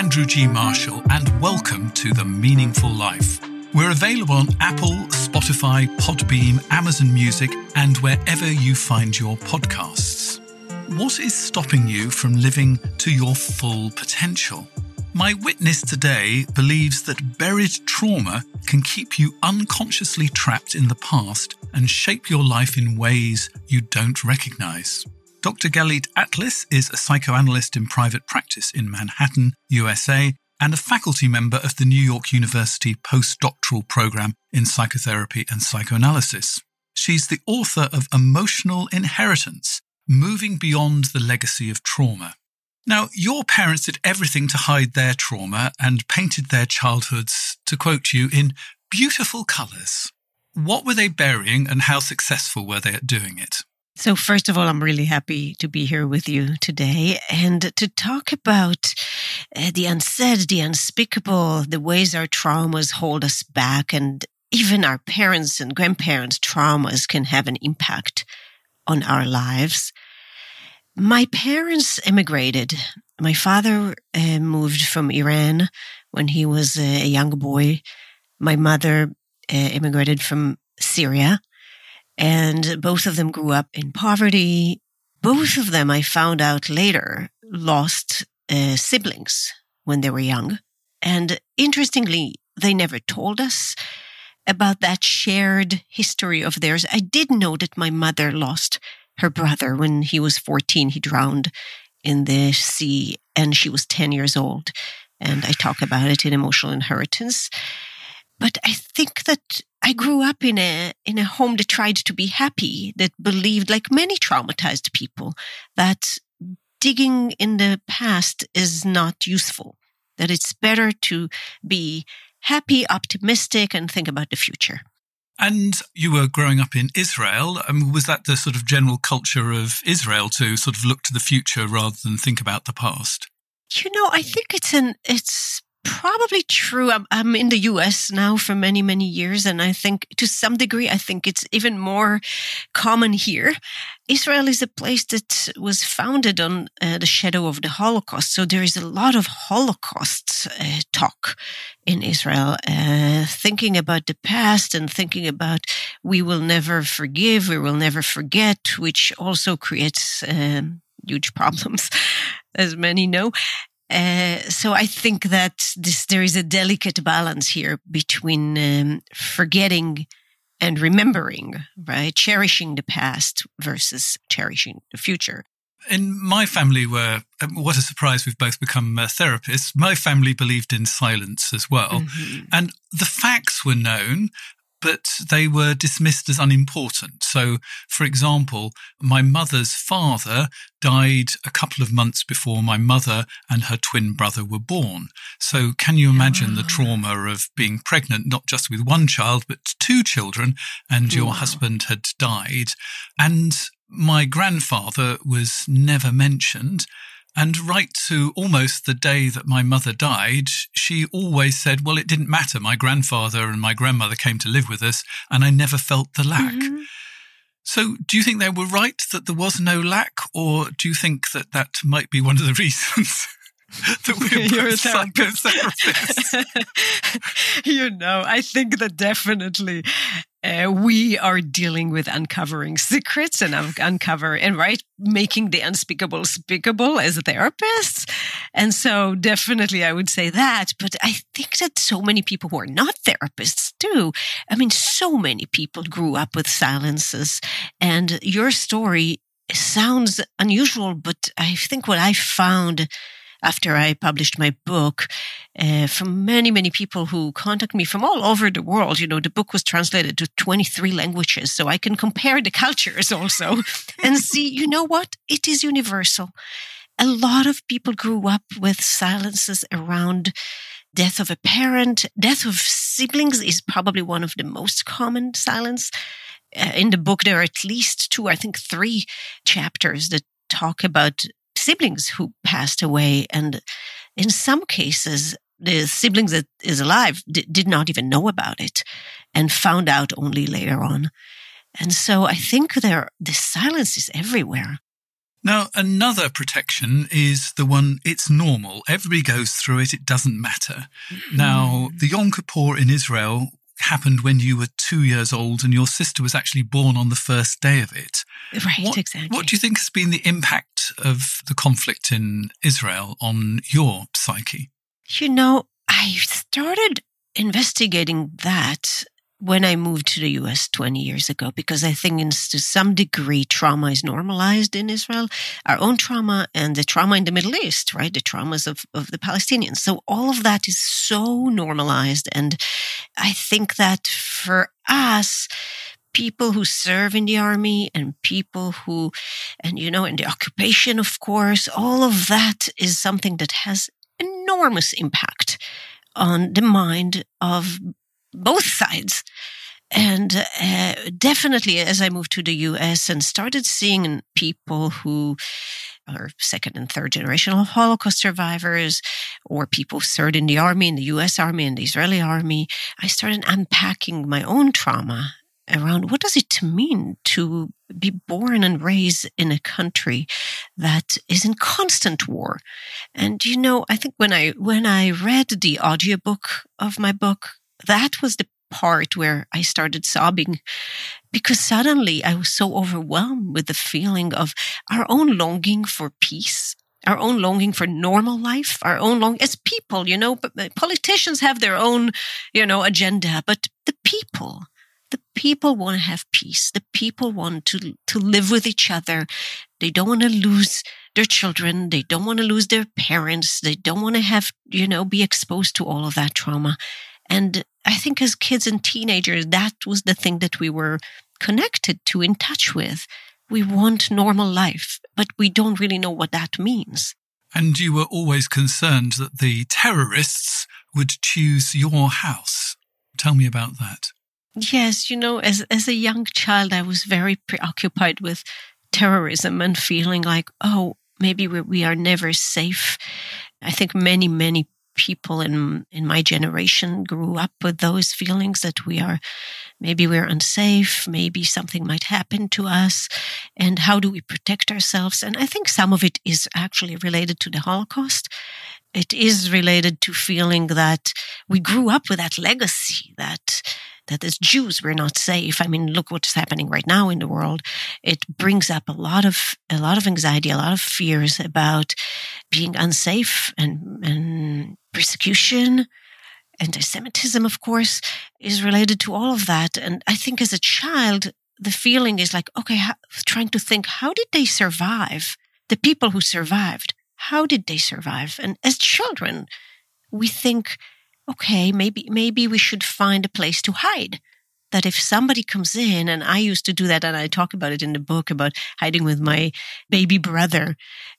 Andrew G. Marshall, and welcome to The Meaningful Life. We're available on Apple, Spotify, Podbean, Amazon Music, and wherever you find your podcasts. What is stopping you from living to your full potential? My witness today believes that buried trauma can keep you unconsciously trapped in the past and shape your life in ways you don't recognize. Dr. Galit Atlas is a psychoanalyst in private practice in Manhattan, USA, and a faculty member of the New York University postdoctoral program in psychotherapy and psychoanalysis. She's the author of Emotional Inheritance Moving Beyond the Legacy of Trauma. Now, your parents did everything to hide their trauma and painted their childhoods, to quote you, in beautiful colours. What were they burying and how successful were they at doing it? So, first of all, I'm really happy to be here with you today and to talk about uh, the unsaid, the unspeakable, the ways our traumas hold us back, and even our parents' and grandparents' traumas can have an impact on our lives. My parents immigrated. My father uh, moved from Iran when he was a young boy. My mother uh, immigrated from Syria. And both of them grew up in poverty. Both of them, I found out later, lost uh, siblings when they were young. And interestingly, they never told us about that shared history of theirs. I did know that my mother lost her brother when he was 14. He drowned in the sea and she was 10 years old. And I talk about it in Emotional Inheritance. But I think that I grew up in a in a home that tried to be happy, that believed, like many traumatized people, that digging in the past is not useful. That it's better to be happy, optimistic, and think about the future. And you were growing up in Israel. Um, was that the sort of general culture of Israel to sort of look to the future rather than think about the past? You know, I think it's an it's probably true. I'm, I'm, in the US now for many, many years. And I think to some degree, I think it's even more common here. Israel is a place that was founded on uh, the shadow of the Holocaust. So there is a lot of Holocaust uh, talk in Israel, uh, thinking about the past and thinking about we will never forgive, we will never forget, which also creates um, huge problems, as many know. Uh, so I think that this, there is a delicate balance here between um, forgetting and remembering, right? Cherishing the past versus cherishing the future. In my family, were um, what a surprise we've both become uh, therapists. My family believed in silence as well, mm-hmm. and the facts were known, but they were dismissed as unimportant. So, for example, my mother's father died a couple of months before my mother and her twin brother were born. So, can you imagine the trauma of being pregnant, not just with one child, but two children, and your husband had died? And my grandfather was never mentioned. And right to almost the day that my mother died, she always said, Well, it didn't matter. My grandfather and my grandmother came to live with us, and I never felt the lack. Mm-hmm. So, do you think they were right that there was no lack, or do you think that that might be one of the reasons? that we're You're psychotherapists. you know, I think that definitely uh, we are dealing with uncovering secrets and uncover and right making the unspeakable speakable as therapists and so definitely i would say that but i think that so many people who are not therapists do. I mean so many people grew up with silences and your story sounds unusual but i think what i found after I published my book uh, from many, many people who contact me from all over the world. You know, the book was translated to 23 languages, so I can compare the cultures also and see, you know what? It is universal. A lot of people grew up with silences around death of a parent, death of siblings is probably one of the most common silence. Uh, in the book, there are at least two, I think three chapters that talk about siblings who passed away. And in some cases, the siblings that is alive d- did not even know about it and found out only later on. And so I think there, the silence is everywhere. Now, another protection is the one it's normal. Everybody goes through it. It doesn't matter. Mm-hmm. Now, the Yom Kippur in Israel happened when you were two years old and your sister was actually born on the first day of it. Right, what, exactly. What do you think has been the impact of the conflict in Israel on your psyche? You know, I started investigating that when I moved to the US 20 years ago, because I think in, to some degree trauma is normalized in Israel, our own trauma and the trauma in the Middle East, right? The traumas of, of the Palestinians. So all of that is so normalized. And I think that for us, people who serve in the army and people who, and you know, in the occupation, of course, all of that is something that has enormous impact on the mind of both sides. And uh, definitely, as I moved to the US and started seeing people who are second and third generational Holocaust survivors, or people who served in the army, in the US Army and the Israeli Army, I started unpacking my own trauma around what does it mean to be born and raised in a country that is in constant war? And you know i think when i when i read the audiobook of my book that was the part where I started sobbing because suddenly I was so overwhelmed with the feeling of our own longing for peace, our own longing for normal life, our own long as people, you know, politicians have their own, you know, agenda, but the people, people want to have peace. The people want to, to live with each other. They don't want to lose their children. They don't want to lose their parents. They don't want to have, you know, be exposed to all of that trauma. And I think as kids and teenagers, that was the thing that we were connected to, in touch with. We want normal life, but we don't really know what that means. And you were always concerned that the terrorists would choose your house. Tell me about that. Yes, you know, as, as a young child, I was very preoccupied with terrorism and feeling like, oh, maybe we, we are never safe. I think many, many people in in my generation grew up with those feelings that we are maybe we're unsafe maybe something might happen to us and how do we protect ourselves and i think some of it is actually related to the holocaust it is related to feeling that we grew up with that legacy that that as Jews we're not safe. I mean, look what's happening right now in the world. It brings up a lot of a lot of anxiety, a lot of fears about being unsafe and and persecution. Anti-Semitism, of course, is related to all of that. And I think as a child, the feeling is like, okay, how, trying to think, how did they survive? The people who survived, how did they survive? And as children, we think okay, maybe, maybe we should find a place to hide. That if somebody comes in, and I used to do that, and I talk about it in the book about hiding with my baby brother,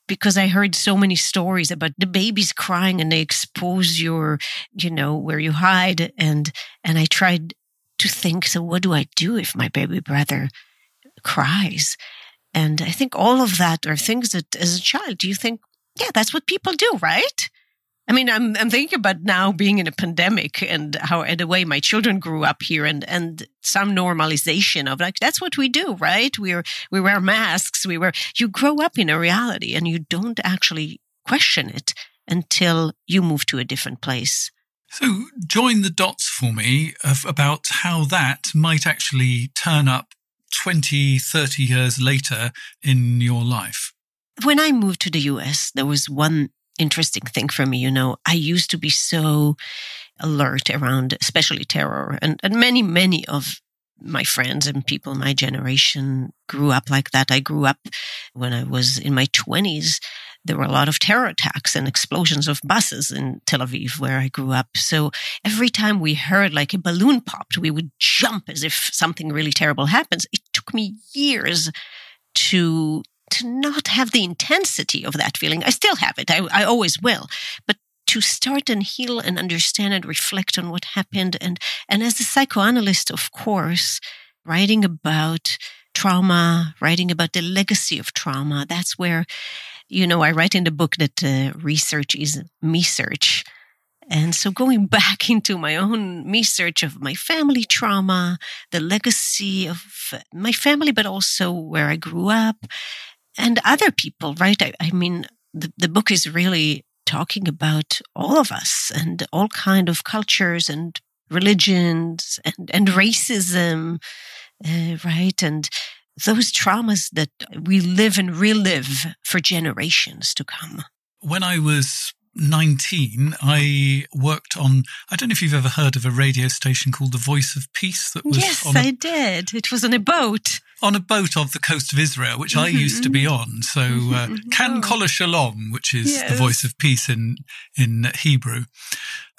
because I heard so many stories about the babies crying and they expose your, you know, where you hide. And, and I tried to think, so what do I do if my baby brother cries? And I think all of that are things that as a child, do you think, yeah, that's what people do, right? I mean, I'm I'm thinking about now being in a pandemic and how the way my children grew up here and and some normalization of like that's what we do, right? We're we wear masks, we wear you grow up in a reality and you don't actually question it until you move to a different place. So join the dots for me of about how that might actually turn up 20, 30 years later in your life. When I moved to the US, there was one interesting thing for me. You know, I used to be so alert around, especially terror, and, and many, many of my friends and people my generation grew up like that. I grew up when I was in my 20s. There were a lot of terror attacks and explosions of buses in Tel Aviv, where I grew up. So every time we heard like a balloon popped, we would jump as if something really terrible happens. It took me years to to not have the intensity of that feeling. I still have it. I, I always will. But to start and heal and understand and reflect on what happened. And, and as a psychoanalyst, of course, writing about trauma, writing about the legacy of trauma, that's where, you know, I write in the book that uh, research is me search. And so going back into my own research of my family trauma, the legacy of my family, but also where I grew up and other people, right? I, I mean, the, the book is really talking about all of us and all kind of cultures and religions and, and racism, uh, right? And those traumas that we live and relive for generations to come. When I was 19, I worked on, I don't know if you've ever heard of a radio station called The Voice of Peace that was Yes, I did. It was on a boat. On a boat off the coast of Israel, which mm-hmm. I used to be mm-hmm. on. So, uh, mm-hmm. Kan Kol Shalom, which is yes. the voice of peace in, in Hebrew.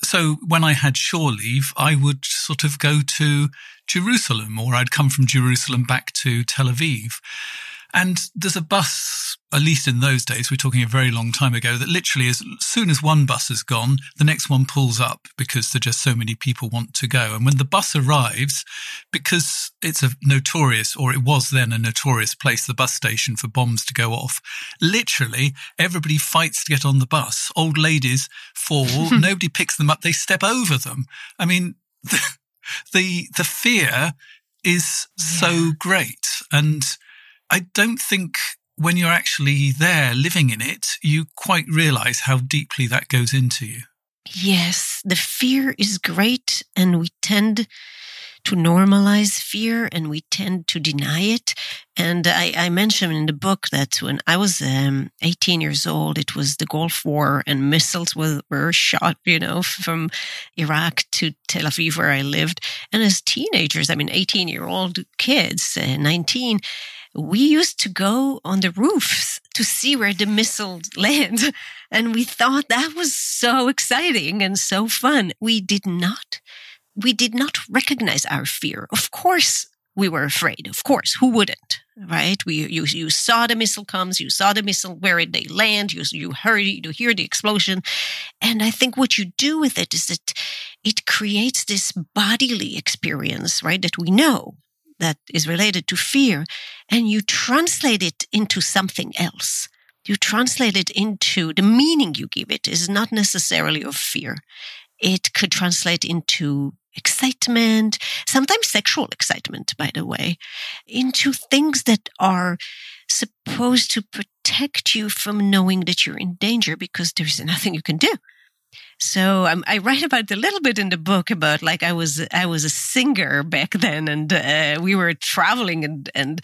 So when I had shore leave, I would sort of go to Jerusalem or I'd come from Jerusalem back to Tel Aviv. And there's a bus, at least in those days, we're talking a very long time ago, that literally as soon as one bus is gone, the next one pulls up because there are just so many people want to go. And when the bus arrives, because it's a notorious, or it was then a notorious place, the bus station for bombs to go off, literally everybody fights to get on the bus. Old ladies fall, nobody picks them up, they step over them. I mean, the, the, the fear is yeah. so great. And I don't think when you're actually there living in it, you quite realize how deeply that goes into you. Yes, the fear is great, and we tend to normalize fear and we tend to deny it. And I, I mentioned in the book that when I was um, 18 years old, it was the Gulf War and missiles were, were shot, you know, from Iraq to Tel Aviv where I lived. And as teenagers, I mean, 18 year old kids, uh, 19, we used to go on the roofs to see where the missiles land. And we thought that was so exciting and so fun. We did not, we did not recognize our fear. Of course, we were afraid. Of course, who wouldn't? Right? We, you, you saw the missile comes, you saw the missile where they land, you, you heard, you hear the explosion. And I think what you do with it is that it creates this bodily experience, right? That we know that is related to fear and you translate it into something else. You translate it into the meaning you give it is not necessarily of fear. It could translate into excitement, sometimes sexual excitement, by the way, into things that are supposed to protect you from knowing that you're in danger because there's nothing you can do. So um, I write about a little bit in the book about like I was I was a singer back then, and uh, we were traveling and and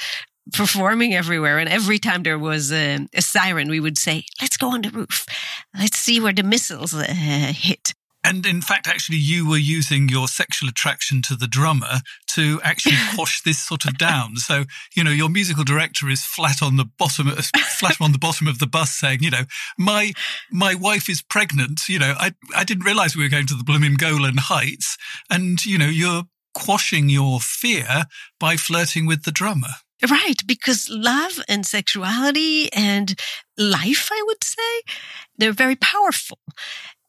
performing everywhere. And every time there was a, a, siren, we would say, "Let's go on the roof. Let's see where the missiles uh, hit." And in fact, actually, you were using your sexual attraction to the drummer to actually quash this sort of down. So, you know, your musical director is flat on the bottom, flat on the bottom of the bus, saying, you know, my my wife is pregnant. You know, I I didn't realize we were going to the blooming Golan Heights, and you know, you're quashing your fear by flirting with the drummer. Right, because love and sexuality and life, I would say, they're very powerful.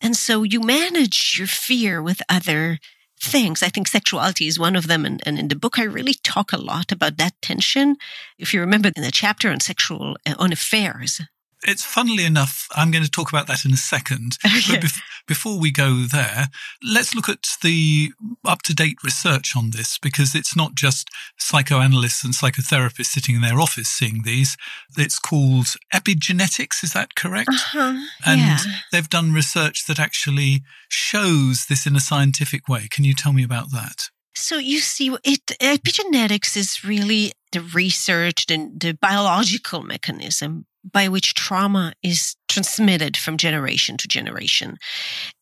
And so you manage your fear with other things. I think sexuality is one of them. And, and, in the book, I really talk a lot about that tension. If you remember in the chapter on sexual, uh, on affairs, it's funnily enough, I'm going to talk about that in a second. But bef- before we go there, let's look at the up to date research on this because it's not just psychoanalysts and psychotherapists sitting in their office seeing these. It's called epigenetics. Is that correct? Uh-huh. And yeah. they've done research that actually shows this in a scientific way. Can you tell me about that? So you see, it, epigenetics is really the research and the biological mechanism by which trauma is transmitted from generation to generation.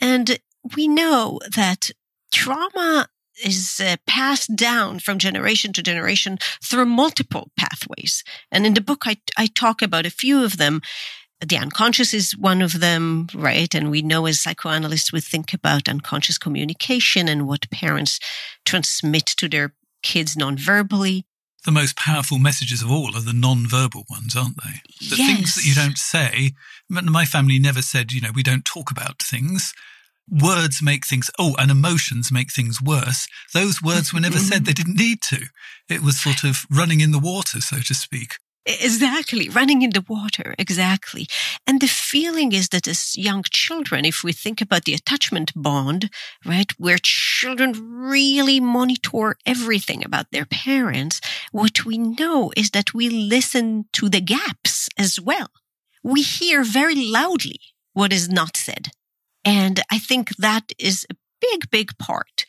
And we know that trauma is uh, passed down from generation to generation through multiple pathways. And in the book, I, I talk about a few of them. The unconscious is one of them, right? And we know as psychoanalysts, we think about unconscious communication and what parents transmit to their kids non-verbally. The most powerful messages of all are the non-verbal ones, aren't they? The yes. things that you don't say. My family never said, you know, we don't talk about things. Words make things, oh, and emotions make things worse. Those words were never said. They didn't need to. It was sort of running in the water, so to speak. Exactly, running in the water, exactly. And the feeling is that as young children, if we think about the attachment bond, right, where children really monitor everything about their parents, what we know is that we listen to the gaps as well. We hear very loudly what is not said. And I think that is a big, big part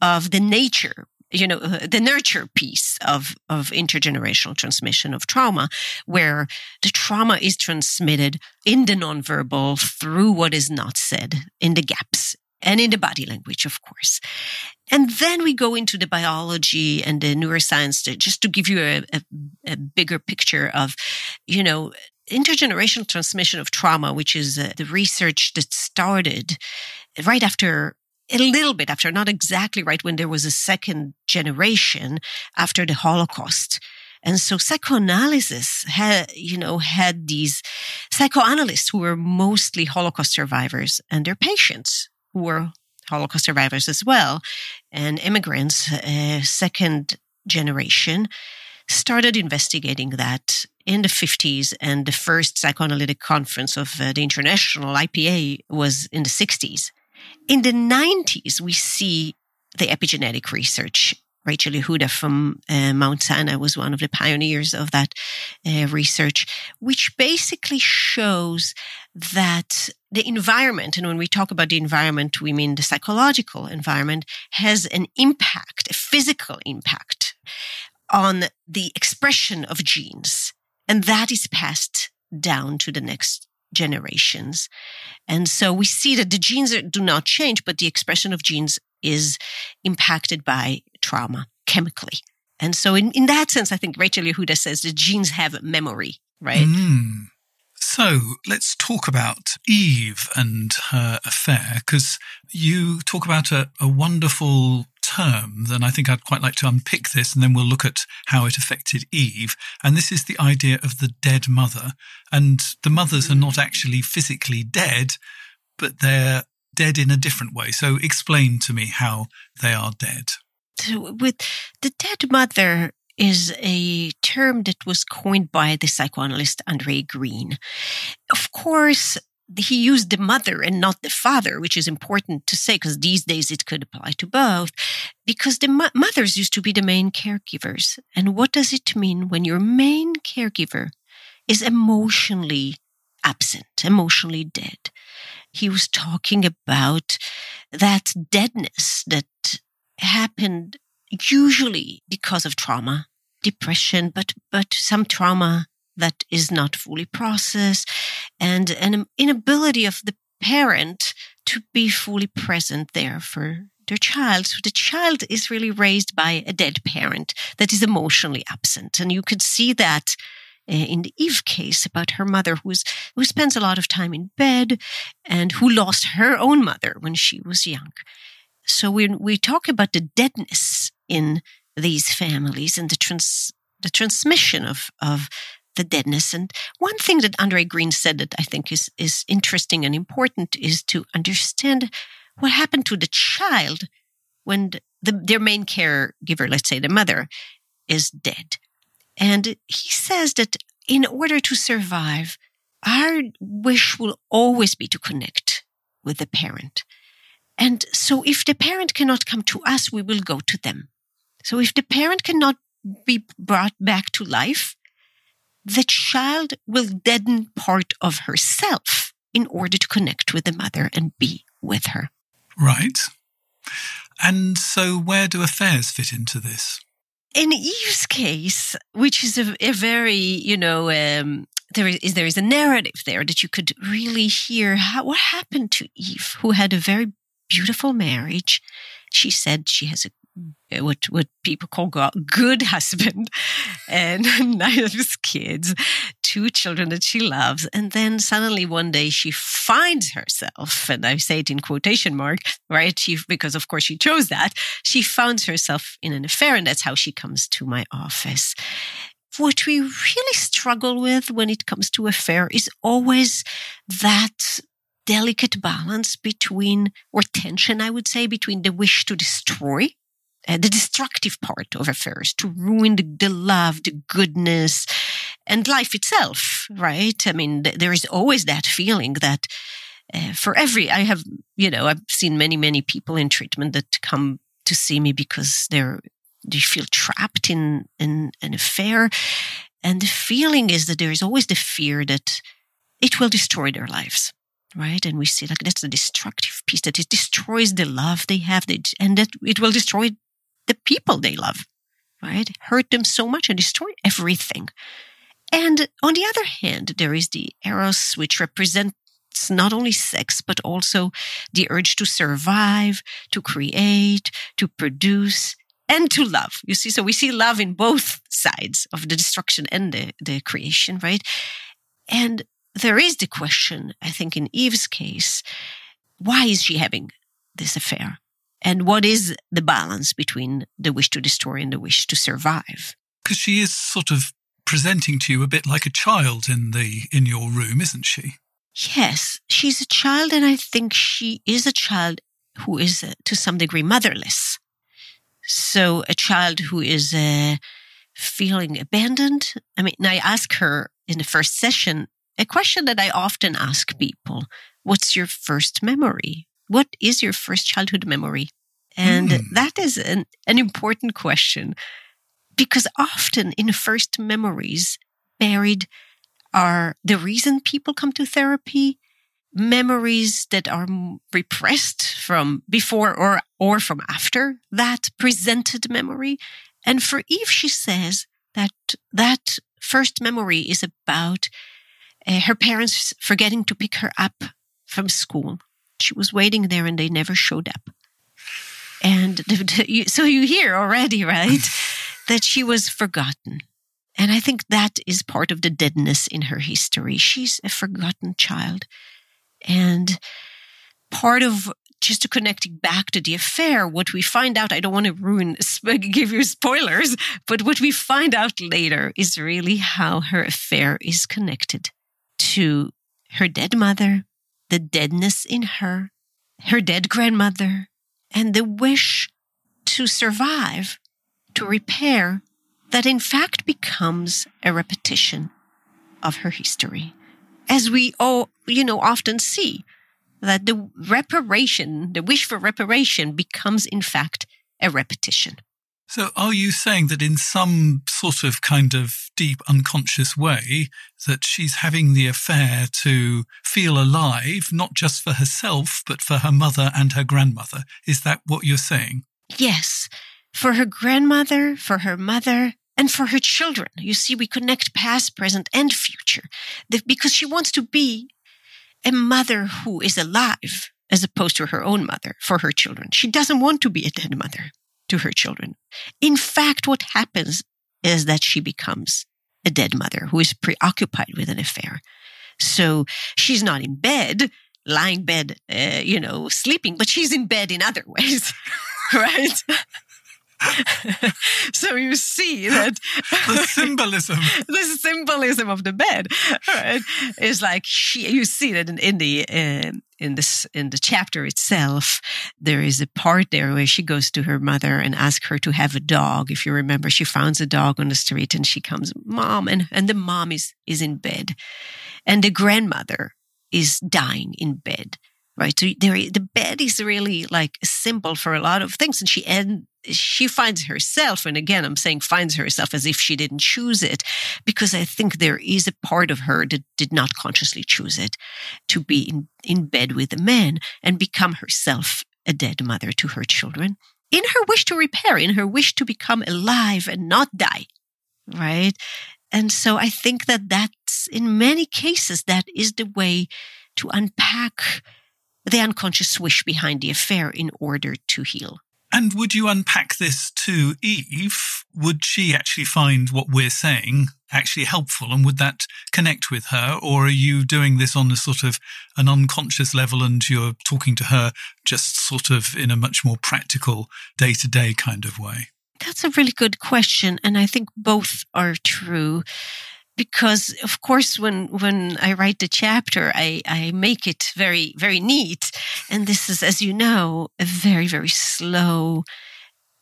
of the nature you know, the nurture piece of, of intergenerational transmission of trauma, where the trauma is transmitted in the nonverbal through what is not said in the gaps and in the body language, of course. And then we go into the biology and the neuroscience to, just to give you a, a, a bigger picture of, you know, intergenerational transmission of trauma, which is uh, the research that started right after a little bit after, not exactly right when there was a second generation after the Holocaust. And so psychoanalysis had, you know, had these psychoanalysts who were mostly Holocaust survivors and their patients who were Holocaust survivors as well and immigrants, uh, second generation started investigating that in the 50s and the first psychoanalytic conference of uh, the international IPA was in the 60s in the 90s, we see the epigenetic research. Rachel Yehuda from uh, Mount Sinai was one of the pioneers of that uh, research, which basically shows that the environment, and when we talk about the environment, we mean the psychological environment, has an impact, a physical impact on the expression of genes. And that is passed down to the next generations. And so we see that the genes do not change, but the expression of genes is impacted by trauma chemically. And so in, in that sense, I think Rachel Yehuda says the genes have memory, right? Mm. So let's talk about Eve and her affair, because you talk about a, a wonderful term, then I think I'd quite like to unpick this and then we'll look at how it affected Eve. And this is the idea of the dead mother. And the mothers are not actually physically dead, but they're dead in a different way. So explain to me how they are dead. With the dead mother is a term that was coined by the psychoanalyst Andre Green. Of course, he used the mother and not the father, which is important to say because these days it could apply to both, because the mo- mothers used to be the main caregivers. And what does it mean when your main caregiver is emotionally absent, emotionally dead? He was talking about that deadness that happened usually because of trauma, depression, but, but some trauma that is not fully processed and an inability of the parent to be fully present there for their child. So the child is really raised by a dead parent that is emotionally absent. And you could see that uh, in the Eve case about her mother who's, who spends a lot of time in bed and who lost her own mother when she was young. So when we talk about the deadness in these families and the trans, the transmission of, of the deadness. And one thing that Andre Green said that I think is, is interesting and important is to understand what happened to the child when the, their main caregiver, let's say the mother, is dead. And he says that in order to survive, our wish will always be to connect with the parent. And so if the parent cannot come to us, we will go to them. So if the parent cannot be brought back to life, the child will deaden part of herself in order to connect with the mother and be with her. Right. And so, where do affairs fit into this? In Eve's case, which is a, a very, you know, um, there is there is a narrative there that you could really hear how, what happened to Eve, who had a very beautiful marriage. She said she has a uh, what what people call good husband and nine of kids, two two children that she loves. And then suddenly one day she finds herself, and I say it in quotation mark, right? She, because of course she chose that. She finds herself in an affair, and that's how she comes to my office. What we really struggle with when it comes to affair is always that delicate balance between, or tension, I would say, between the wish to destroy uh, the destructive part of affairs to ruin the, the, love, the goodness, and life itself, right? I mean, th- there is always that feeling that uh, for every, I have, you know, I've seen many, many people in treatment that come to see me because they're, they feel trapped in, in an affair. And the feeling is that there is always the fear that it will destroy their lives right? And we see like that's the destructive piece that it destroys the love they have, and that it will destroy the people they love, right? Hurt them so much and destroy everything. And on the other hand, there is the eros, which represents not only sex, but also the urge to survive, to create, to produce, and to love. You see, so we see love in both sides of the destruction and the, the creation, right? And there is the question, I think, in Eve's case, why is she having this affair? And what is the balance between the wish to destroy and the wish to survive? Because she is sort of presenting to you a bit like a child in the in your room, isn't she? Yes, she's a child, and I think she is a child who is, uh, to some degree, motherless. So, a child who is uh, feeling abandoned. I mean, I ask her in the first session a question that I often ask people What's your first memory? What is your first childhood memory? And mm. that is an, an important question because often in first memories buried are the reason people come to therapy, memories that are repressed from before or, or from after that presented memory. And for Eve, she says that that first memory is about uh, her parents forgetting to pick her up from school she was waiting there and they never showed up. And so you hear already, right, that she was forgotten. And I think that is part of the deadness in her history. She's a forgotten child. And part of just to connecting back to the affair, what we find out, I don't want to ruin, give you spoilers, but what we find out later is really how her affair is connected to her dead mother, the deadness in her, her dead grandmother, and the wish to survive, to repair, that in fact becomes a repetition of her history. As we all, you know, often see that the reparation, the wish for reparation becomes in fact a repetition. So, are you saying that in some sort of kind of deep unconscious way, that she's having the affair to feel alive, not just for herself, but for her mother and her grandmother? Is that what you're saying? Yes. For her grandmother, for her mother, and for her children. You see, we connect past, present, and future because she wants to be a mother who is alive as opposed to her own mother for her children. She doesn't want to be a dead mother to her children. In fact, what happens is that she becomes a dead mother who is preoccupied with an affair. So she's not in bed, lying bed, uh, you know, sleeping, but she's in bed in other ways, right? so you see that the symbolism, the symbolism of the bed, right, is like. You see that in, in the uh, in this in the chapter itself, there is a part there where she goes to her mother and asks her to have a dog. If you remember, she finds a dog on the street and she comes, mom, and and the mom is is in bed, and the grandmother is dying in bed right? So there, the bed is really like a symbol for a lot of things. And she and she finds herself, and again, I'm saying finds herself as if she didn't choose it, because I think there is a part of her that did not consciously choose it to be in, in bed with a man and become herself a dead mother to her children. In her wish to repair, in her wish to become alive and not die, right? And so I think that that's in many cases, that is the way to unpack the unconscious wish behind the affair in order to heal. And would you unpack this to Eve? Would she actually find what we're saying actually helpful? And would that connect with her? Or are you doing this on a sort of an unconscious level and you're talking to her just sort of in a much more practical day to day kind of way? That's a really good question. And I think both are true because of course when when I write the chapter I, I make it very very neat. And this is as you know a very very slow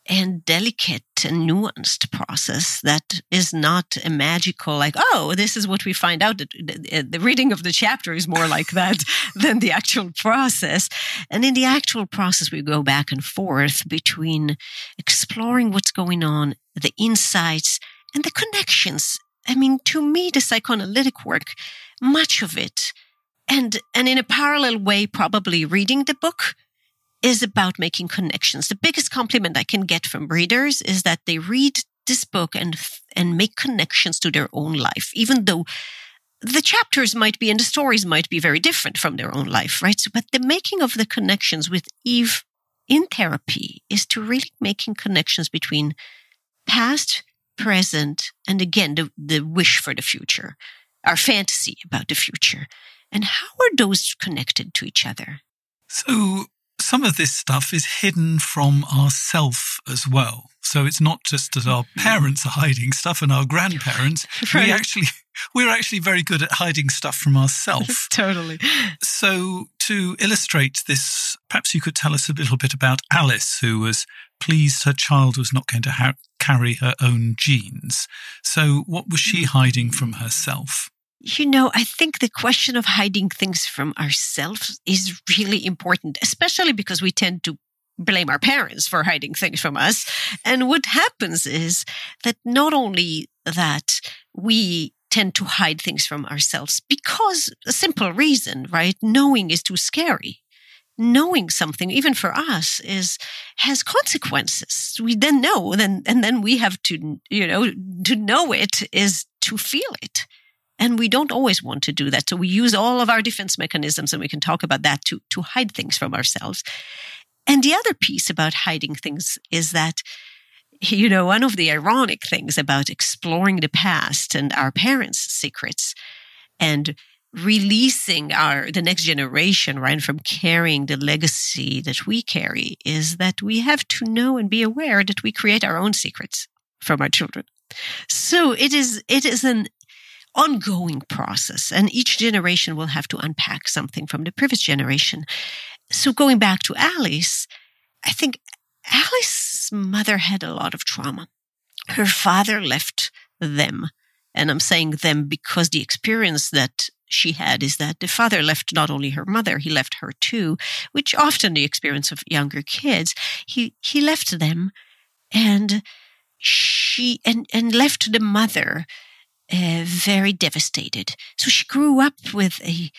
and delicate and nuanced process that is not a magical like oh this is what we find out. The, the reading of the chapter is more like that than the actual process. And in the actual process we go back and forth between exploring what's going on the insights and the connections I mean, to me, the psychoanalytic work, much of it, and, and in a parallel way, probably reading the book is about making connections. The biggest compliment I can get from readers is that they read this book and, and make connections to their own life, even though the chapters might be and the stories might be very different from their own life, right? So, but the making of the connections with Eve in therapy is to really making connections between past, present, and again, the, the wish for the future, our fantasy about the future. And how are those connected to each other? So, some of this stuff is hidden from ourself as well. So it's not just that our mm-hmm. parents are hiding stuff and our grandparents. Right. We actually we're actually very good at hiding stuff from ourselves. totally. So to illustrate this, perhaps you could tell us a little bit about Alice, who was pleased her child was not going to ha- carry her own genes. So, what was she hmm. hiding from herself? You know, I think the question of hiding things from ourselves is really important, especially because we tend to blame our parents for hiding things from us. And what happens is that not only that we tend to hide things from ourselves because a simple reason, right? Knowing is too scary knowing something, even for us, is has consequences. We then know, then and then we have to, you know, to know it is to feel it. And we don't always want to do that. So we use all of our defense mechanisms, and we can talk about that to, to hide things from ourselves. And the other piece about hiding things is that, you know, one of the ironic things about exploring the past and our parents' secrets and releasing our the next generation right from carrying the legacy that we carry is that we have to know and be aware that we create our own secrets from our children. So it is it is an ongoing process and each generation will have to unpack something from the previous generation. So going back to alice i think alice's mother had a lot of trauma her father left them and I'm saying them because the experience that she had is that the father left not only her mother, he left her too, which often the experience of younger kids. He he left them, and she and and left the mother uh, very devastated. So she grew up with a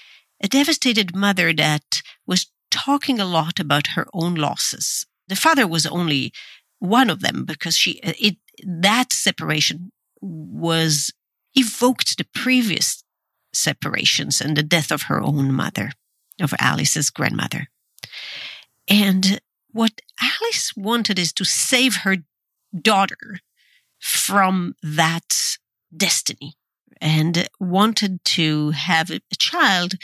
a devastated mother that was talking a lot about her own losses. The father was only one of them because she it that separation was evoked the previous separations and the death of her own mother, of Alice's grandmother. And what Alice wanted is to save her daughter from that destiny and wanted to have a child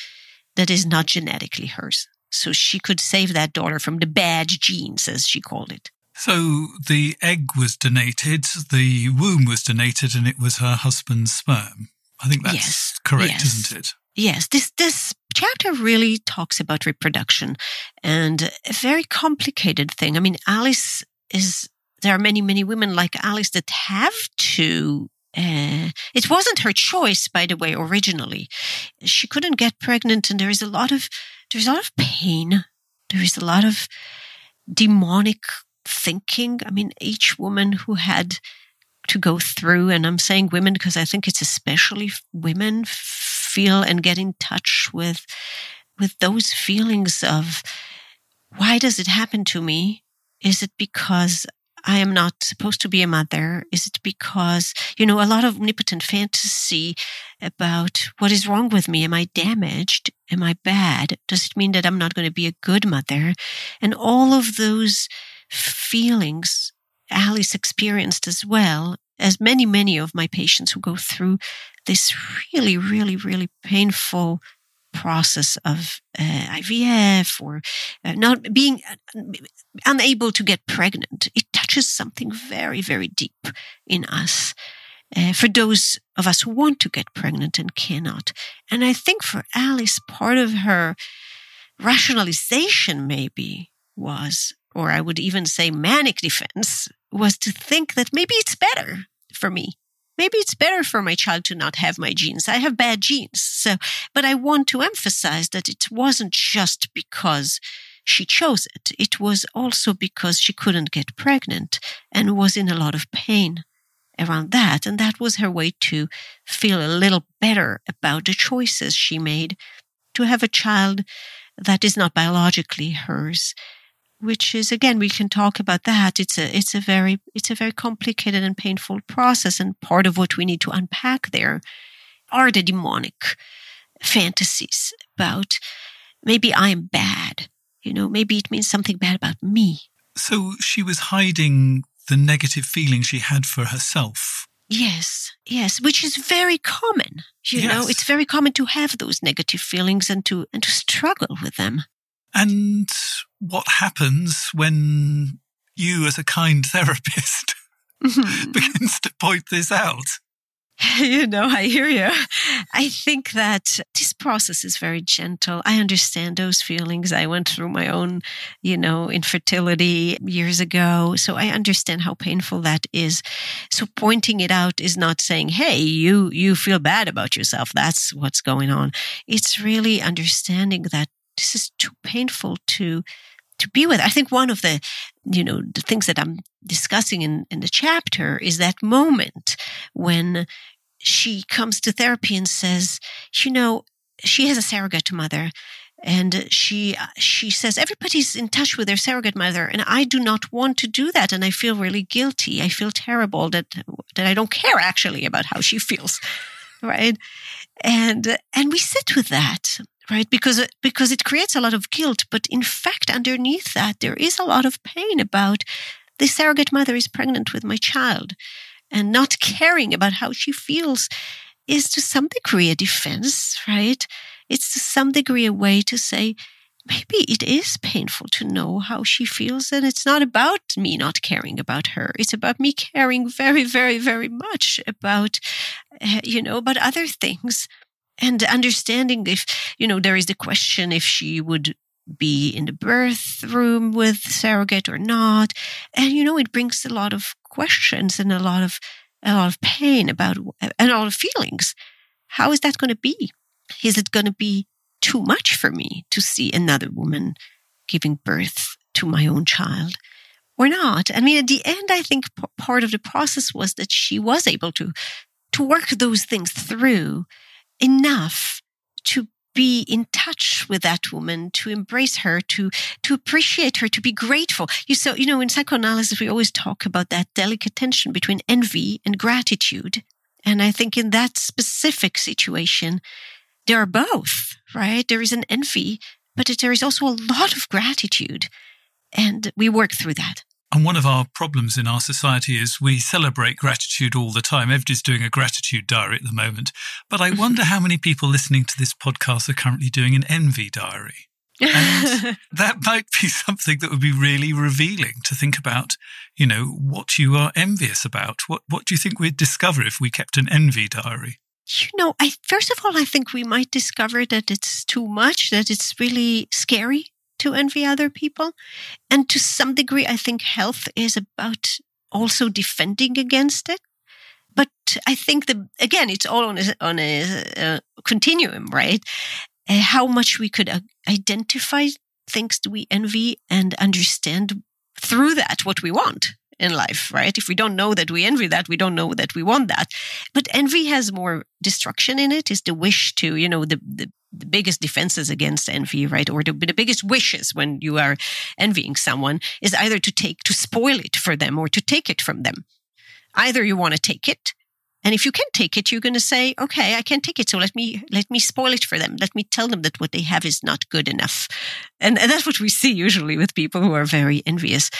that is not genetically hers. So she could save that daughter from the bad genes, as she called it. So the egg was donated, the womb was donated, and it was her husband's sperm. I think that's yes. correct, yes. isn't it? Yes, this this chapter really talks about reproduction and a very complicated thing. I mean, Alice is there are many many women like Alice that have to uh, it wasn't her choice, by the way, originally. She couldn't get pregnant, and there is a lot of there's a lot of pain. There is a lot of demonic thinking. I mean, each woman who had to go through, and I'm saying women because I think it's especially women feel and get in touch with with those feelings of why does it happen to me? Is it because I am not supposed to be a mother? Is it because, you know, a lot of omnipotent fantasy about what is wrong with me? Am I damaged? Am I bad? Does it mean that I'm not going to be a good mother? And all of those feelings Alice experienced as well as many, many of my patients who go through this really, really, really painful process of uh, IVF or uh, not being uh, unable to get pregnant. It touches something very, very deep in us. Uh, for those of us who want to get pregnant and cannot. And I think for Alice, part of her rationalization maybe was, or I would even say manic defense, was to think that maybe it's better for me maybe it's better for my child to not have my genes. I have bad genes. So, but I want to emphasize that it wasn't just because she chose it. It was also because she couldn't get pregnant and was in a lot of pain around that. And that was her way to feel a little better about the choices she made to have a child that is not biologically hers which is again we can talk about that it's a it's a very it's a very complicated and painful process and part of what we need to unpack there are the demonic fantasies about maybe i'm bad you know maybe it means something bad about me so she was hiding the negative feelings she had for herself Yes, yes, which is very common. You yes. know, it's very common to have those negative feelings and to and to struggle with them. And what happens when you, as a kind therapist, mm-hmm. begins to point this out? You know, I hear you. I think that this process is very gentle. I understand those feelings. I went through my own, you know, infertility years ago. So I understand how painful that is. So pointing it out is not saying, Hey, you, you feel bad about yourself. That's what's going on. It's really understanding that this is too painful to to be with. I think one of the you know the things that I'm discussing in in the chapter is that moment when she comes to therapy and says, you know, she has a surrogate mother and she she says everybody's in touch with their surrogate mother and i do not want to do that and i feel really guilty i feel terrible that that i don't care actually about how she feels right and and we sit with that right? Because because it creates a lot of guilt but in fact underneath that there is a lot of pain about the surrogate mother is pregnant with my child and not caring about how she feels is to some degree a defense right? It's to some degree a way to say maybe it is painful to know how she feels and it's not about me not caring about her. It's about me caring very very very much about uh, you know about other things and understanding if you know there is the question if she would be in the birth room with surrogate or not. And you know it brings a lot of questions and a lot of a lot of pain about and a lot of feelings. How is that going to be? Is it going to be too much for me to see another woman giving birth to my own child or not? I mean at the end i think p- part of the process was that she was able to to work those things through enough to be in touch with that woman, to embrace her, to, to appreciate her, to be grateful. You so, you know, in psychoanalysis, we always talk about that delicate tension between envy and gratitude. And I think in that specific situation, there are both, right? There is an envy, but there is also a lot of gratitude. And we work through that. And one of our problems in our society is we celebrate gratitude all the time. Everybody's doing a gratitude diary at the moment. But I wonder how many people listening to this podcast are currently doing an envy diary. And that might be something that would be really revealing to think about, you know, what you are envious about. What what do you think we'd discover if we kept an envy diary? You know, I first of all I think we might discover that it's too much, that it's really scary to envy other people. And to some degree, I think health is about also defending against it. But I think that, again, it's all on a, on a, continuum, right? Uh, how much we could uh, identify things do we envy and understand through that what we want in life, right? If we don't know that we envy that, we don't know that we want that. But envy has more destruction in it, is the wish to, you know, the, the, the biggest defenses against envy, right? Or the, the biggest wishes when you are envying someone is either to take, to spoil it for them or to take it from them. Either you want to take it And if you can take it, you're going to say, okay, I can't take it. So let me, let me spoil it for them. Let me tell them that what they have is not good enough. And, and that's what we see usually with people who are very envious.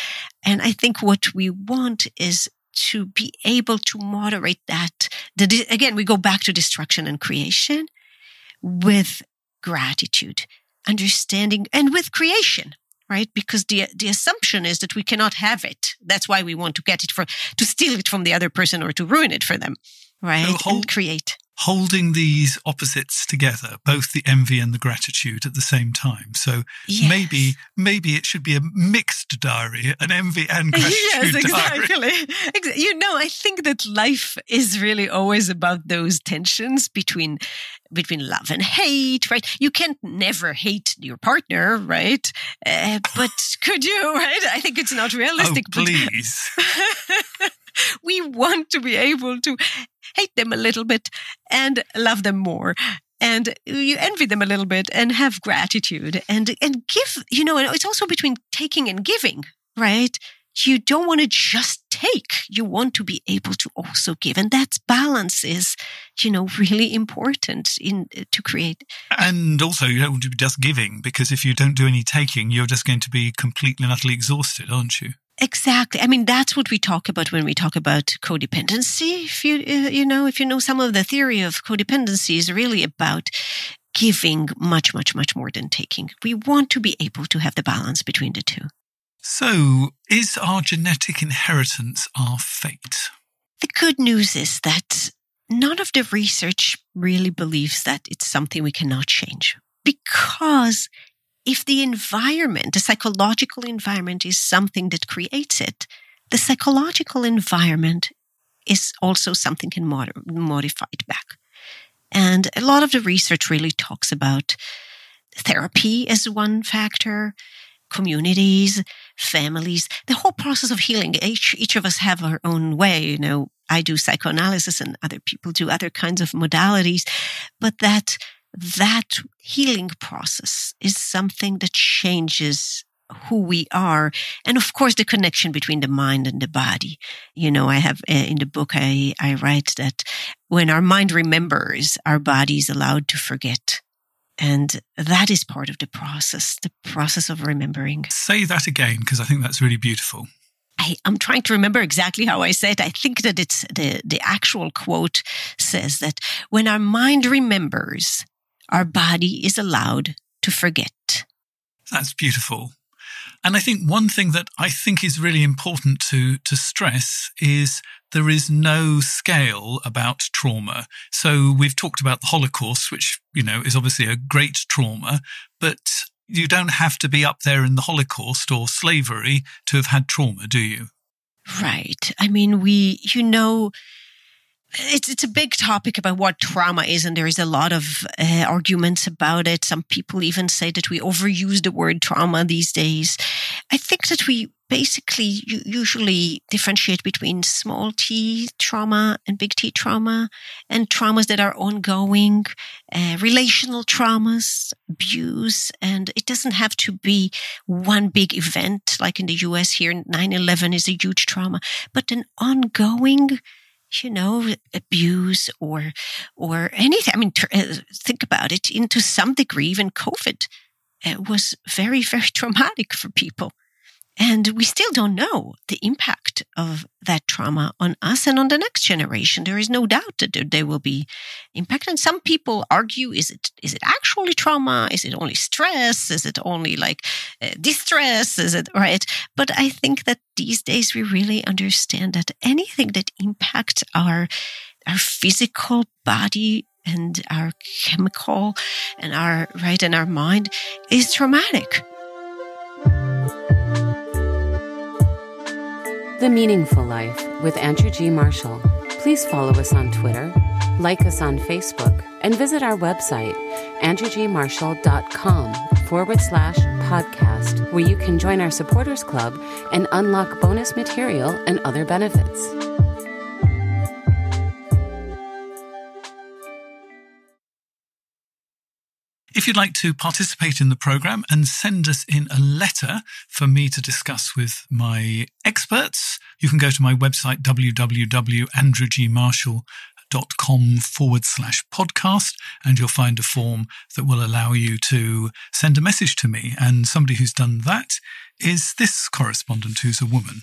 And I think what we want is to be able to moderate that. The, again, we go back to destruction and creation with gratitude, understanding, and with creation right? Because the the assumption is that we cannot have it. That's why we want to get it for to steal it from the other person or to ruin it for them, right? So hold, and create holding these opposites together, both the envy and the gratitude at the same time. So yes. maybe maybe it should be a mixed diary, an envy and gratitude yes, exactly. Diary. You know, I think that life is really always about those tensions between between love and hate, right? You can't never hate your partner, right? Uh, but could you, right? I think it's not realistic. Oh, please. we want to be able to hate them a little bit and love them more. And you envy them a little bit and have gratitude and and give you know it's also between taking and giving right? You don't want to just take you want to be able to also give and that balance is you know really important in to create. And also you don't want to be just giving because if you don't do any taking you're just going to be completely and utterly exhausted aren't you Exactly. I mean, that's what we talk about when we talk about codependency. If you, uh, you know, if you know some of the theory of codependency is really about giving much, much, much more than taking. We want to be able to have the balance between the two. So, is our genetic inheritance our fate? The good news is that none of the research really believes that it's something we cannot change because if the environment, the psychological environment is something that creates it, the psychological environment is also something can mod- modify it back. And a lot of the research really talks about therapy as one factor, communities, families, the whole process of healing. Each, each of us have our own way. You know, I do psychoanalysis and other people do other kinds of modalities, but that that healing process is something that changes who we are. And of course, the connection between the mind and the body. You know, I have uh, in the book, I, I write that when our mind remembers, our body is allowed to forget. And that is part of the process, the process of remembering. Say that again, because I think that's really beautiful. I, am trying to remember exactly how I said. It. I think that it's the, the actual quote says that when our mind remembers, our body is allowed to forget. That's beautiful. And I think one thing that I think is really important to, to stress is there is no scale about trauma. So we've talked about the Holocaust, which, you know, is obviously a great trauma, but you don't have to be up there in the Holocaust or slavery to have had trauma, do you? Right. I mean, we, you know, it's it's a big topic about what trauma is, and there is a lot of uh, arguments about it. Some people even say that we overuse the word trauma these days. I think that we basically usually differentiate between small t trauma and big T trauma, and traumas that are ongoing, uh, relational traumas, abuse, and it doesn't have to be one big event like in the U.S. here. 9/11 is a huge trauma, but an ongoing you know, abuse or, or anything. I mean, uh, think about it. Into some degree, even COVID uh, was very, very traumatic for people. And we still don't know the impact of that trauma on us and on the next generation. There is no doubt that there will be impact. And some people argue, is it, is it actually trauma? Is it only stress? Is it only like uh, distress? Is it right? But I think that these days we really understand that anything that impacts our, our physical body and our chemical and our, right, and our mind is traumatic. The Meaningful Life with Andrew G. Marshall. Please follow us on Twitter, like us on Facebook, and visit our website, andrewgmarshall.com forward slash podcast, where you can join our supporters club and unlock bonus material and other benefits. If you'd like to participate in the program and send us in a letter for me to discuss with my experts, you can go to my website, www.andrewgmarshall.com forward slash podcast, and you'll find a form that will allow you to send a message to me. And somebody who's done that is this correspondent who's a woman.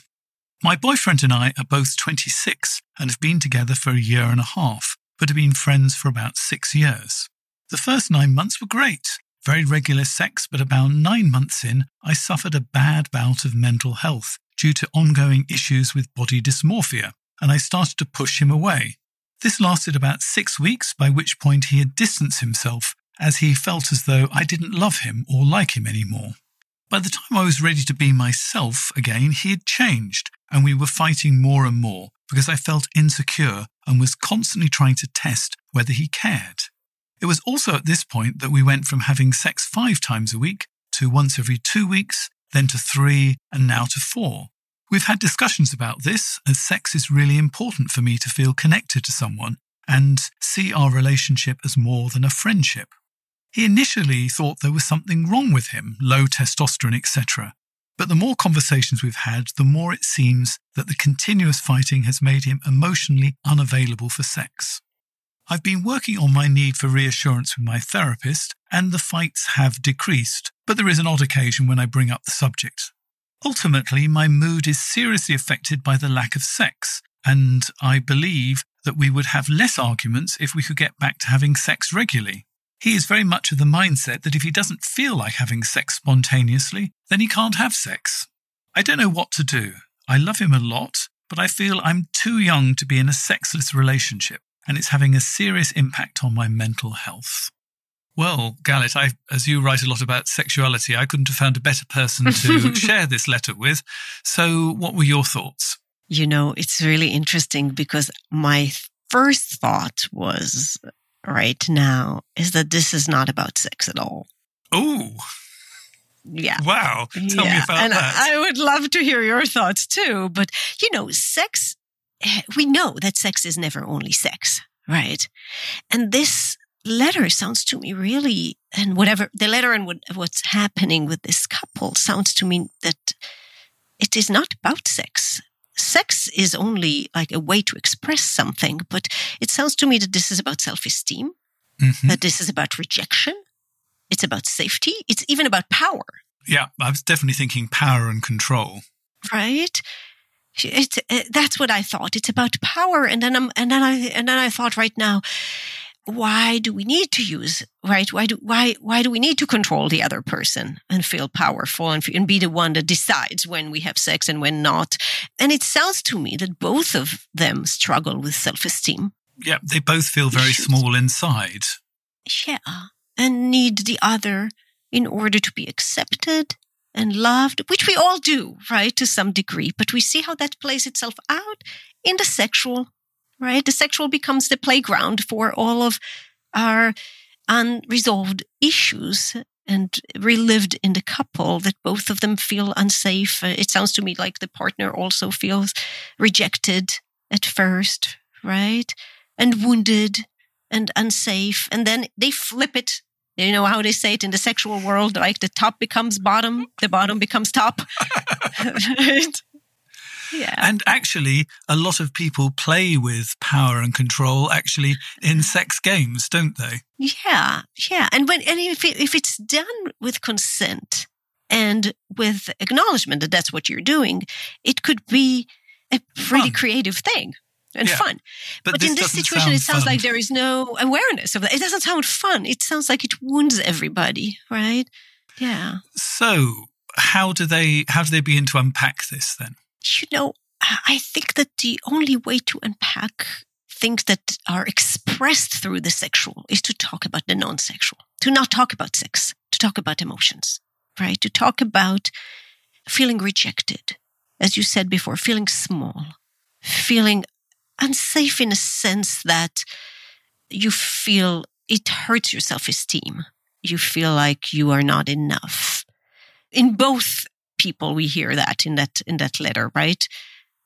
My boyfriend and I are both 26 and have been together for a year and a half, but have been friends for about six years. The first nine months were great. Very regular sex, but about nine months in, I suffered a bad bout of mental health due to ongoing issues with body dysmorphia, and I started to push him away. This lasted about six weeks, by which point he had distanced himself as he felt as though I didn't love him or like him anymore. By the time I was ready to be myself again, he had changed, and we were fighting more and more because I felt insecure and was constantly trying to test whether he cared. It was also at this point that we went from having sex five times a week to once every two weeks, then to three, and now to four. We've had discussions about this, as sex is really important for me to feel connected to someone and see our relationship as more than a friendship. He initially thought there was something wrong with him, low testosterone, etc. But the more conversations we've had, the more it seems that the continuous fighting has made him emotionally unavailable for sex. I've been working on my need for reassurance with my therapist, and the fights have decreased, but there is an odd occasion when I bring up the subject. Ultimately, my mood is seriously affected by the lack of sex, and I believe that we would have less arguments if we could get back to having sex regularly. He is very much of the mindset that if he doesn't feel like having sex spontaneously, then he can't have sex. I don't know what to do. I love him a lot, but I feel I'm too young to be in a sexless relationship, and it's having a serious impact on my mental health. Well, Galit, I, as you write a lot about sexuality, I couldn't have found a better person to share this letter with. So, what were your thoughts? You know, it's really interesting because my first thought was right now is that this is not about sex at all. Oh, yeah. Wow. Tell yeah. me about and that. I would love to hear your thoughts too. But, you know, sex, we know that sex is never only sex, right? And this letter sounds to me really, and whatever the letter and what, what's happening with this couple sounds to me that it is not about sex. Sex is only like a way to express something, but it sounds to me that this is about self esteem, Mhm. that this is about rejection, it's about safety, it's even about power. Yeah, I was definitely thinking power and control. right it, uh, that's what i thought. It's about power. And then I'm, and then i and then i thought right now why do we need to use right? Why do why why do we need to control the other person and feel powerful and, and be the one that decides when we have sex and when not? And it sounds to me that both of them struggle with self-esteem. Yeah, they both feel very small inside. yeah and need the other in order to be accepted and loved which we all do right to some degree but we see how that plays itself out in the sexual right? The sexual becomes the playground for all of our unresolved issues and relived in the couple that both of them feel unsafe. It sounds to me like the partner also feels rejected at first right? And wounded and unsafe and then they flip it you know how they say it in the sexual world like the top becomes bottom the bottom becomes top right? yeah And actually, a lot of people play with power and control actually in sex games, don't they? yeah yeah and when and if, it, if it's done with consent and with acknowledgement that that's what you're doing it could be a pretty Fun. creative thing and Yeah. fun But, but, this in this situation, it sounds fun. like there is no awareness of that. It doesn't sound fun. It sounds like it wounds everybody, right? Yeah. So, how do they how do they begin to unpack this then? You know, I I think that the only way to unpack things that are expressed through the sexual is to talk about the non sexual, to not talk about sex, to talk about emotions, right? To talk about feeling rejected, as you said before, feeling small, feeling unsafe in a sense that you feel it hurts your self esteem. You feel like you are not enough. In both people, we hear that in that, in that letter, right?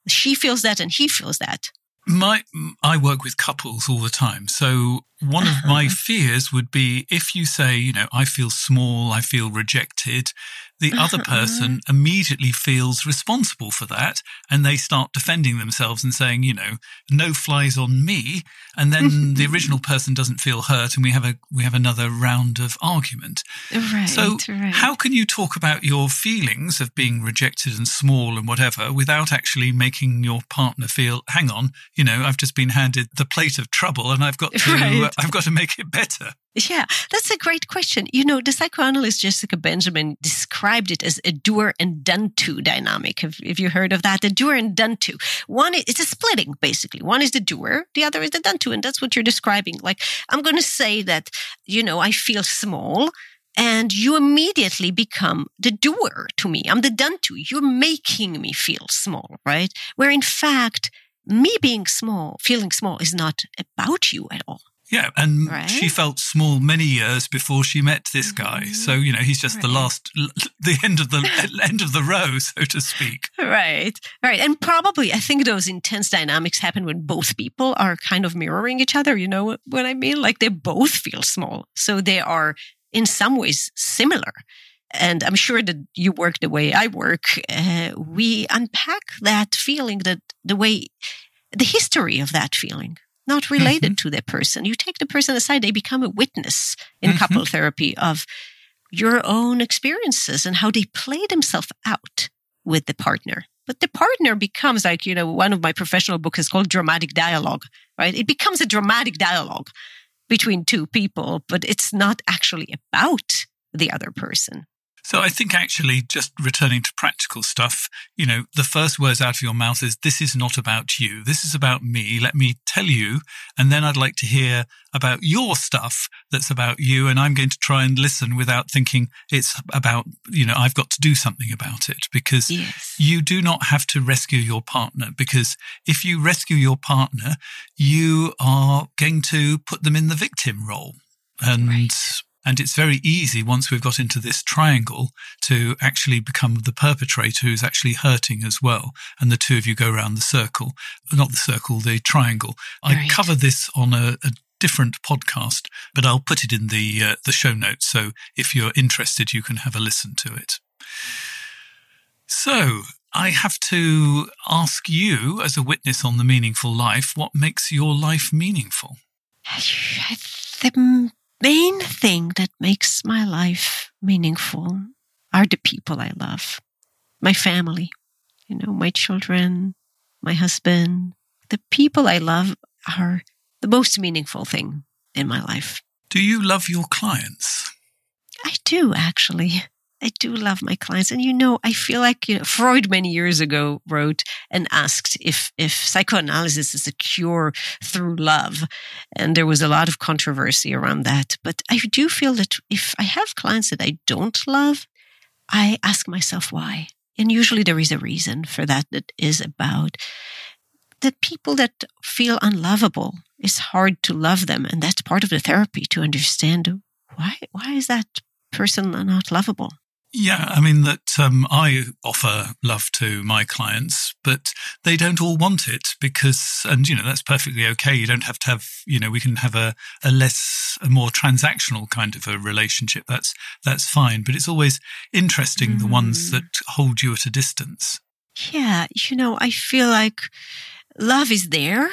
She feels that and he feels that. My I work with couples all the time. So one of my fears would be if you say, you know, I feel small, I feel rejected, the other person immediately feels responsible for that and they start defending themselves and saying, you know, no flies on me. And then the original person doesn't feel hurt and we have a, we have another round of argument. Right. So right. how can you talk about your feelings of being rejected and small and whatever without actually making your partner feel, hang on, you know, I've just been handed the plate of trouble and I've got to, uh, Right. I've got to make it better. Yeah, that's a great question. You know, the psychoanalyst Jessica Benjamin described it as a doer and done to dynamic. Have, have you heard of that? The doer and done to. One, is, it's a splitting, basically. One is the doer, the other is the done to. And that's what you're describing. Like, I'm going to say that, you know, I feel small and you immediately become the doer to me. I'm the done to. You're making me feel small, right? Where in fact, me being small, feeling small is not about you at all. Yeah, and Right. she felt small many years before she met this guy. So you know, he's just the last, the end of the end of the row, so to speak. Right, right. And probably, I think those intense dynamics happen when both people are kind of mirroring each other. You know what, what I mean? Like they both feel small. So they are in some ways similar. And I'm sure that you work the way I work. Uh, we unpack that feeling, that the way, the history of that feeling, not related to that person. You take the person aside, they become a witness in Mhm. couple therapy of your own experiences and how they play themselves out with the partner. But the partner becomes like, you know, one of my professional books is called dramatic dialogue, right? It becomes a dramatic dialogue between two people, but it's not actually about the other person. So I think actually, just returning to practical stuff, you know, the first words out of your mouth is, "This is not about you. This is about me. Let me tell you." And then I'd like to hear about your stuff that's about you, and I'm going to try and listen without thinking it's about, you know, I've got to do something about it because Yes. you do not have to rescue your partner because if you rescue your partner, you are going to put them in the victim role. And Right. And it's very easy once we've got into this triangle to actually become the perpetrator who's actually hurting as well. And the two of you go around the circle, not the circle, the triangle. I cover this on a, a different podcast, but I'll put it in the uh, the show notes. So if you're interested, you can have a listen to it. So I have to ask you, as a witness on the meaningful life, what makes your life meaningful? The main thing that makes my life meaningful are the people I love, my family, you know, my children, my husband. The people I love are the most meaningful thing in my life. Do you love your clients? I do actually. I do love my clients. And you know, I feel like you know, Freud many years ago wrote and asked if, if psychoanalysis is a cure through love. And there was a lot of controversy around that. But I do feel that if I have clients that I don't love, I ask myself why. And usually there is a reason for that that is about that people that feel unlovable, it's hard to love them. And that's part of the therapy to understand why, why is that person not lovable? Yeah, I mean that um, I offer love to my clients, but they don't all want it because, and you know that's perfectly okay. You don't have to have, you know, we can have a, a less, a more transactional kind of a relationship. That's that's fine, but it's always interesting the ones Mm. that hold you at a distance. Yeah, you know, I feel like love is there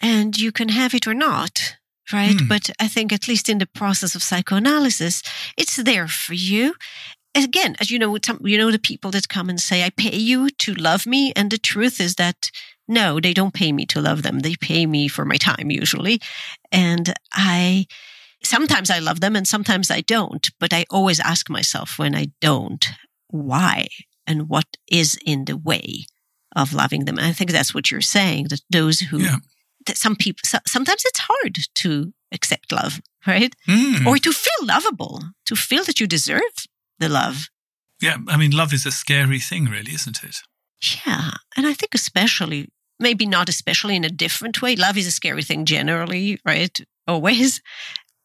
and you can have it or not, right? Hmm. But I think at least in the process of psychoanalysis, it's there for you. Again, as you know, you know the people that come and say, "I pay you to love me," and the truth is that no, they don't pay me to love them. They pay me for my time usually, and I sometimes I love them and sometimes I don't. But I always ask myself when I don't, why and what is in the way of loving them. And I think that's what you're saying that those who, Yeah. that some people, so, sometimes it's hard to accept love, right? Mm. Or to feel lovable, to feel that you deserve the love. yeah, I mean, love is a scary thing, really, isn't it? Yeah. And I think especially, maybe not especially in a different way. Love is a scary thing generally, right? Always.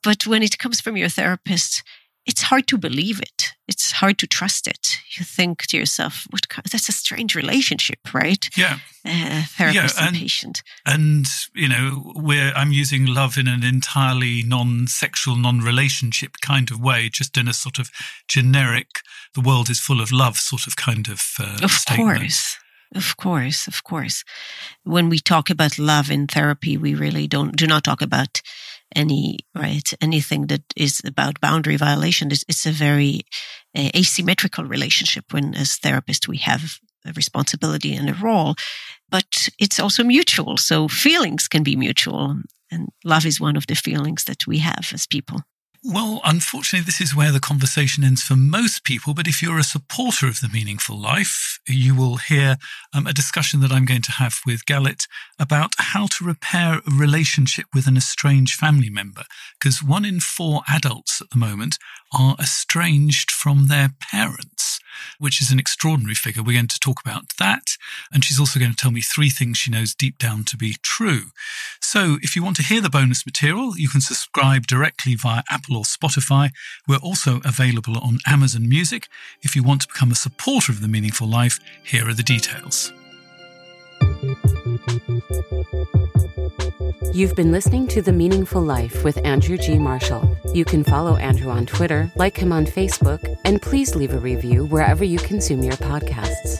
But when it comes from your therapist, it's hard to believe it. It's hard to trust it. You think to yourself, "What? That's a strange relationship, right? Yeah. Uh, therapist Yeah, and and- patient. and you know where i'm using love in an entirely non-sexual non-relationship kind of way just in a sort of generic the world is full of love sort of kind of uh, of statement. course of course of course when we talk about love in therapy we really don't do not talk about any right anything that is about boundary violation it's, it's a very uh, asymmetrical relationship when as therapists we have a responsibility and a role but it's also mutual so feelings can be mutual and love is one of the feelings that we have as people well, unfortunately, this is where the conversation ends for most people. But if you're a supporter of the meaningful life, you will hear um, a discussion that I'm going to have with Galit about how to repair a relationship with an estranged family member. Because one in four adults at the moment are estranged from their parents which is an extraordinary figure. We're going to talk about that. And she's also going to tell me three things she knows deep down to be true. So if you want to hear the bonus material, you can subscribe directly via Apple or Spotify. We're also available on Amazon Music. If you want to become a supporter of The Meaningful Life, here are the details. You've been listening to The Meaningful Life with Andrew G. Marshall. You can follow Andrew on Twitter, like him on Facebook, and please leave a review wherever you consume your podcasts.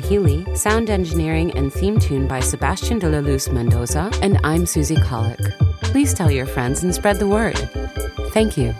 Healy, sound engineering and theme tune by Sebastian de la Luz Mendoza, and I'm Susie Colick. Please tell your friends and spread the word. Thank you.